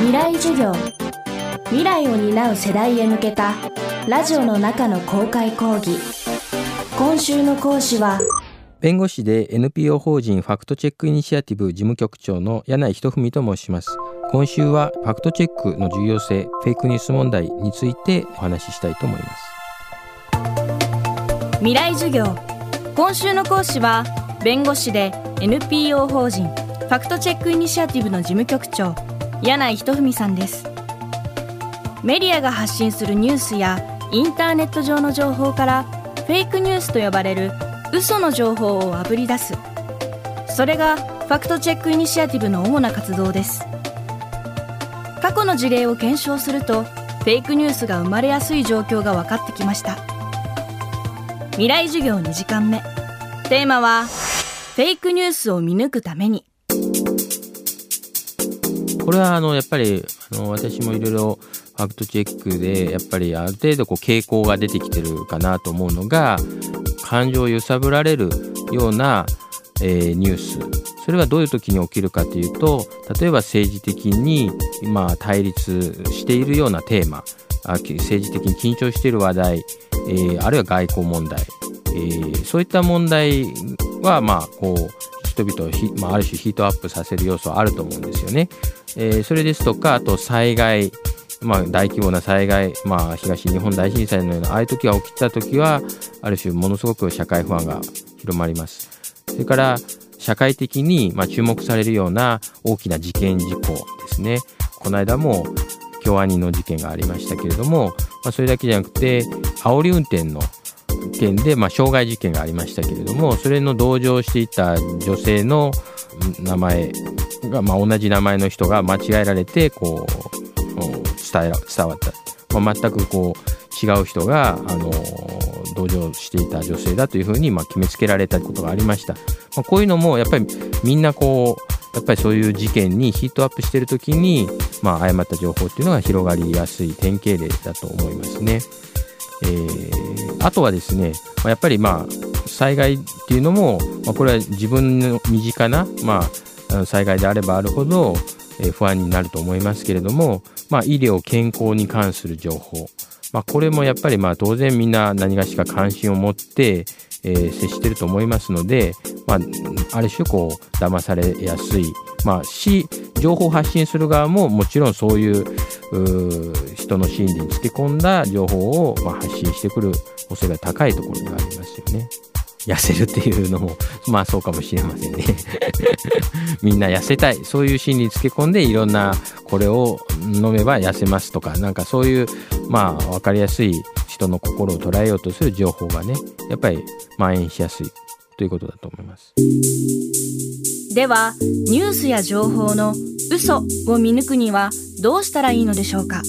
未来授業。未来を担う世代へ向けたラジオの中の公開講義。今週の講師は弁護士で NPO 法人ファクトチェックイニシアティブ事務局長の柳井仁文と申します。今週はファクトチェックの重要性フェイクニュース問題についてお話ししたいと思います。未来授業。今週の講師は弁護士で NPO 法人ファクトチェックイニシアティブの事務局長柳井仁文さんです。メディアが発信するニュースやインターネット上の情報からフェイクニュースと呼ばれる嘘の情報をあぶり出す。それがファクトチェックイニシアティブの主な活動です。過去の事例を検証するとフェイクニュースが生まれやすい状況が分かってきました。未来授業2時間目。テーマはフェイクニュースを見抜くために。これはあのやっぱりあの私もいろいろファクトチェックでやっぱりある程度こう傾向が出てきてるかなと思うのが感情を揺さぶられるような、えー、ニュースそれがどういう時に起きるかというと例えば政治的に、まあ、対立しているようなテーマ政治的に緊張している話題、えー、あるいは外交問題、えー、そういった問題はまあこう人々をまあ、ある種ヒートアップさせる要素はあると思うんですよね。え、それですとかあと災害まあ、大規模な災害、まあ、東日本大震災のようなああいう時が起きた時はある種ものすごく社会不安が広まります。それから社会的にまあ注目されるような大きな事件事故ですね。この間も京アニの事件がありましたけれども、まあ、それだけじゃなくて煽り運転の件で、まあ、傷害事件がありましたけれどもそれの同乗していた女性の名前が、まあ、同じ名前の人が間違えられてこう伝え伝わった、まあ、全くこう違う人が、あの同情していた女性だというふうに、まあ、決めつけられたことがありました、まあ、こういうのもやっぱりみんなこうやっぱりそういう事件にヒートアップしている時に、まあ、誤った情報っていうのが広がりやすい典型例だと思いますね。えー、あとはですね、まあ、やっぱりまあ災害っていうのも、まあ、これは自分の身近な、まあ、災害であればあるほど、不安になると思いますけれども、まあ、医療健康に関する情報、まあ、これもやっぱりまあ当然みんな何がしか関心を持って、えー、接してると思いますので、まあ、ある種こう騙されやすい、まあ、し情報発信する側ももちろんそういう人の心理につけ込んだ情報をまあ発信してくる恐れが高いところがありますよね。痩せるっていうのもまあそうかもしれませんね。みんな痩せたい。そういう心理につけ込んでいろんなこれを飲めば痩せますとかなんかそういうまあ分かりやすい人の心を捉えようとする情報がねやっぱり蔓延しやすい。ということだと思います。ではニュースや情報の嘘を見抜くにはどうしたらいいのでしょうか？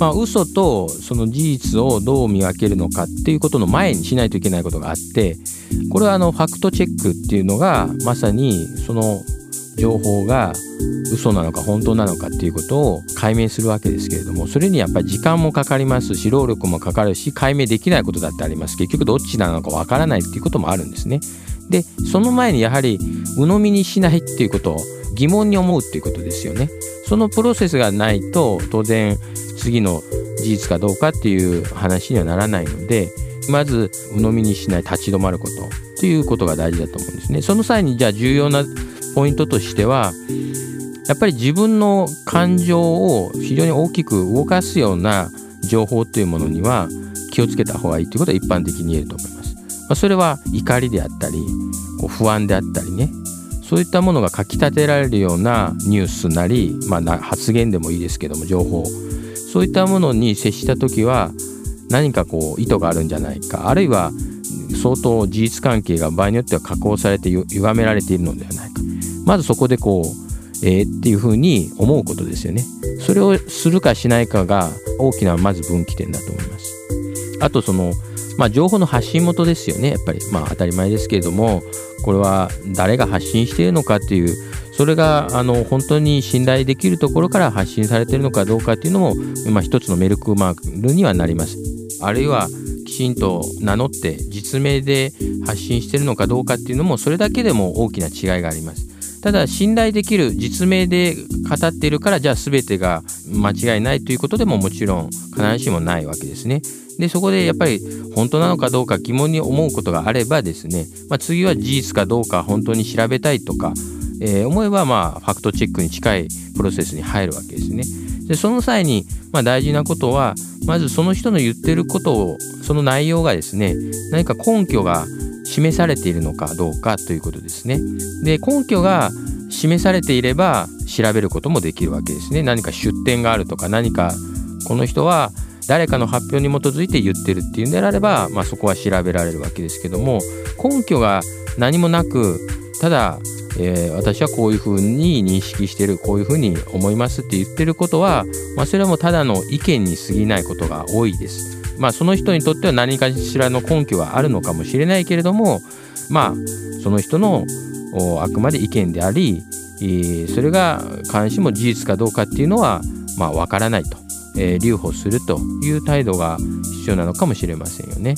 まあ、嘘とその事実をどう見分けるのかっていうことの前にしないといけないことがあってこれはあのファクトチェックっていうのがまさにその情報が嘘なのか本当なのかっていうことを解明するわけですけれどもそれにやっぱり時間もかかりますし労力もかかるし解明できないことだってあります結局どっちなのかわからないっていうこともあるんですね。でその前にやはり鵜呑みにしないっていうことを疑問に思うっていうことですよね。そのプロセスがないと当然次の事実かどうかっていう話にはならないのでまず鵜呑みにしない立ち止まることっていうことが大事だと思うんですね。その際にじゃあ重要なポイントとしてはやっぱり自分の感情を非常に大きく動かすような情報というものには気をつけた方がいいということは一般的に言えると思います。まあ、それは怒りであったりこう不安であったりね。そういったものがかきたてられるようなニュースなり、まあ、発言でもいいですけども情報。そういったものに接した時は何かこう意図があるんじゃないか。あるいは相当事実関係が場合によっては加工されてゆ歪められているのではないか。まずそこでこうえー、っていうふうに思うことですよね。それをするかしないかが大きなまず分岐点だと思います。あとそのまあ情報の発信元ですよねやっぱりまあ当たり前ですけれどもこれは誰が発信しているのかっていうそれがあの本当に信頼できるところから発信されているのかどうかっていうのも、まあ、一つのメルクマークにはなります。あるいはきちんと名乗って実名で発信しているのかどうかっていうのもそれだけでも大きな違いがあります。ただ信頼できる実名で語っているからじゃあ全てが間違いないということでももちろん必ずしもないわけですね。でそこでやっぱり本当なのかどうか疑問に思うことがあればですね、まあ、次は事実かどうか本当に調べたいとか、えー、思えばまあファクトチェックに近いプロセスに入るわけですね。でその際に、まあ、大事なことはまずその人の言ってることをその内容がですね何か根拠が示されているのかどうかということですね。で根拠が示されていれば調べることもできるわけですね。何か出典があるとか何かこの人は誰かの発表に基づいて言ってるっていうんであれば、まあ、そこは調べられるわけですけども根拠が何もなくただ、えー、私はこういうふうに認識してるこういうふうに思いますって言ってることは、まあ、それはもうただの意見に過ぎないことが多いです。まあ、その人にとっては何かしらの根拠はあるのかもしれないけれどもまあその人のあくまで意見でありそれが必ずしも事実かどうかっていうのはまあ分からないと、えー、留保するという態度が必要なのかもしれませんよね。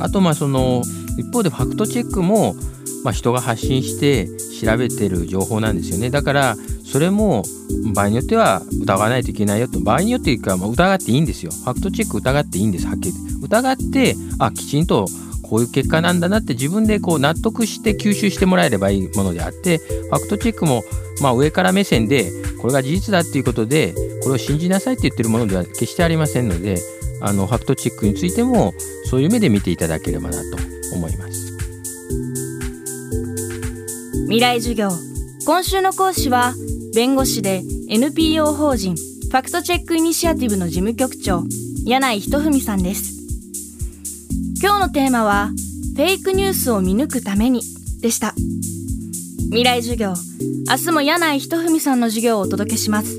あとまあその一方でファクトチェックも、まあ、人が発信して調べてる情報なんですよね。だからそれも場合によっては疑わないといけないよと。場合によっていうか、まあ、疑っていいんですよ。ファクトチェック疑っていいんです。はっきり。疑ってあきちんとこういう結果なんだなって自分でこう納得して吸収してもらえればいいものであってファクトチェックもまあ上から目線でこれが事実だっていうことでこれを信じなさいって言ってるものでは決してありませんのであのファクトチェックについてもそういう目で見ていただければなと思います。未来授業今週の講師は弁護士で NPO 法人ファクトチェックイニシアティブの事務局長柳井仁文さんです。今日のテーマはフェイクニュースを見抜くためにでした。未来授業明日も柳井仁文さんの授業をお届けします。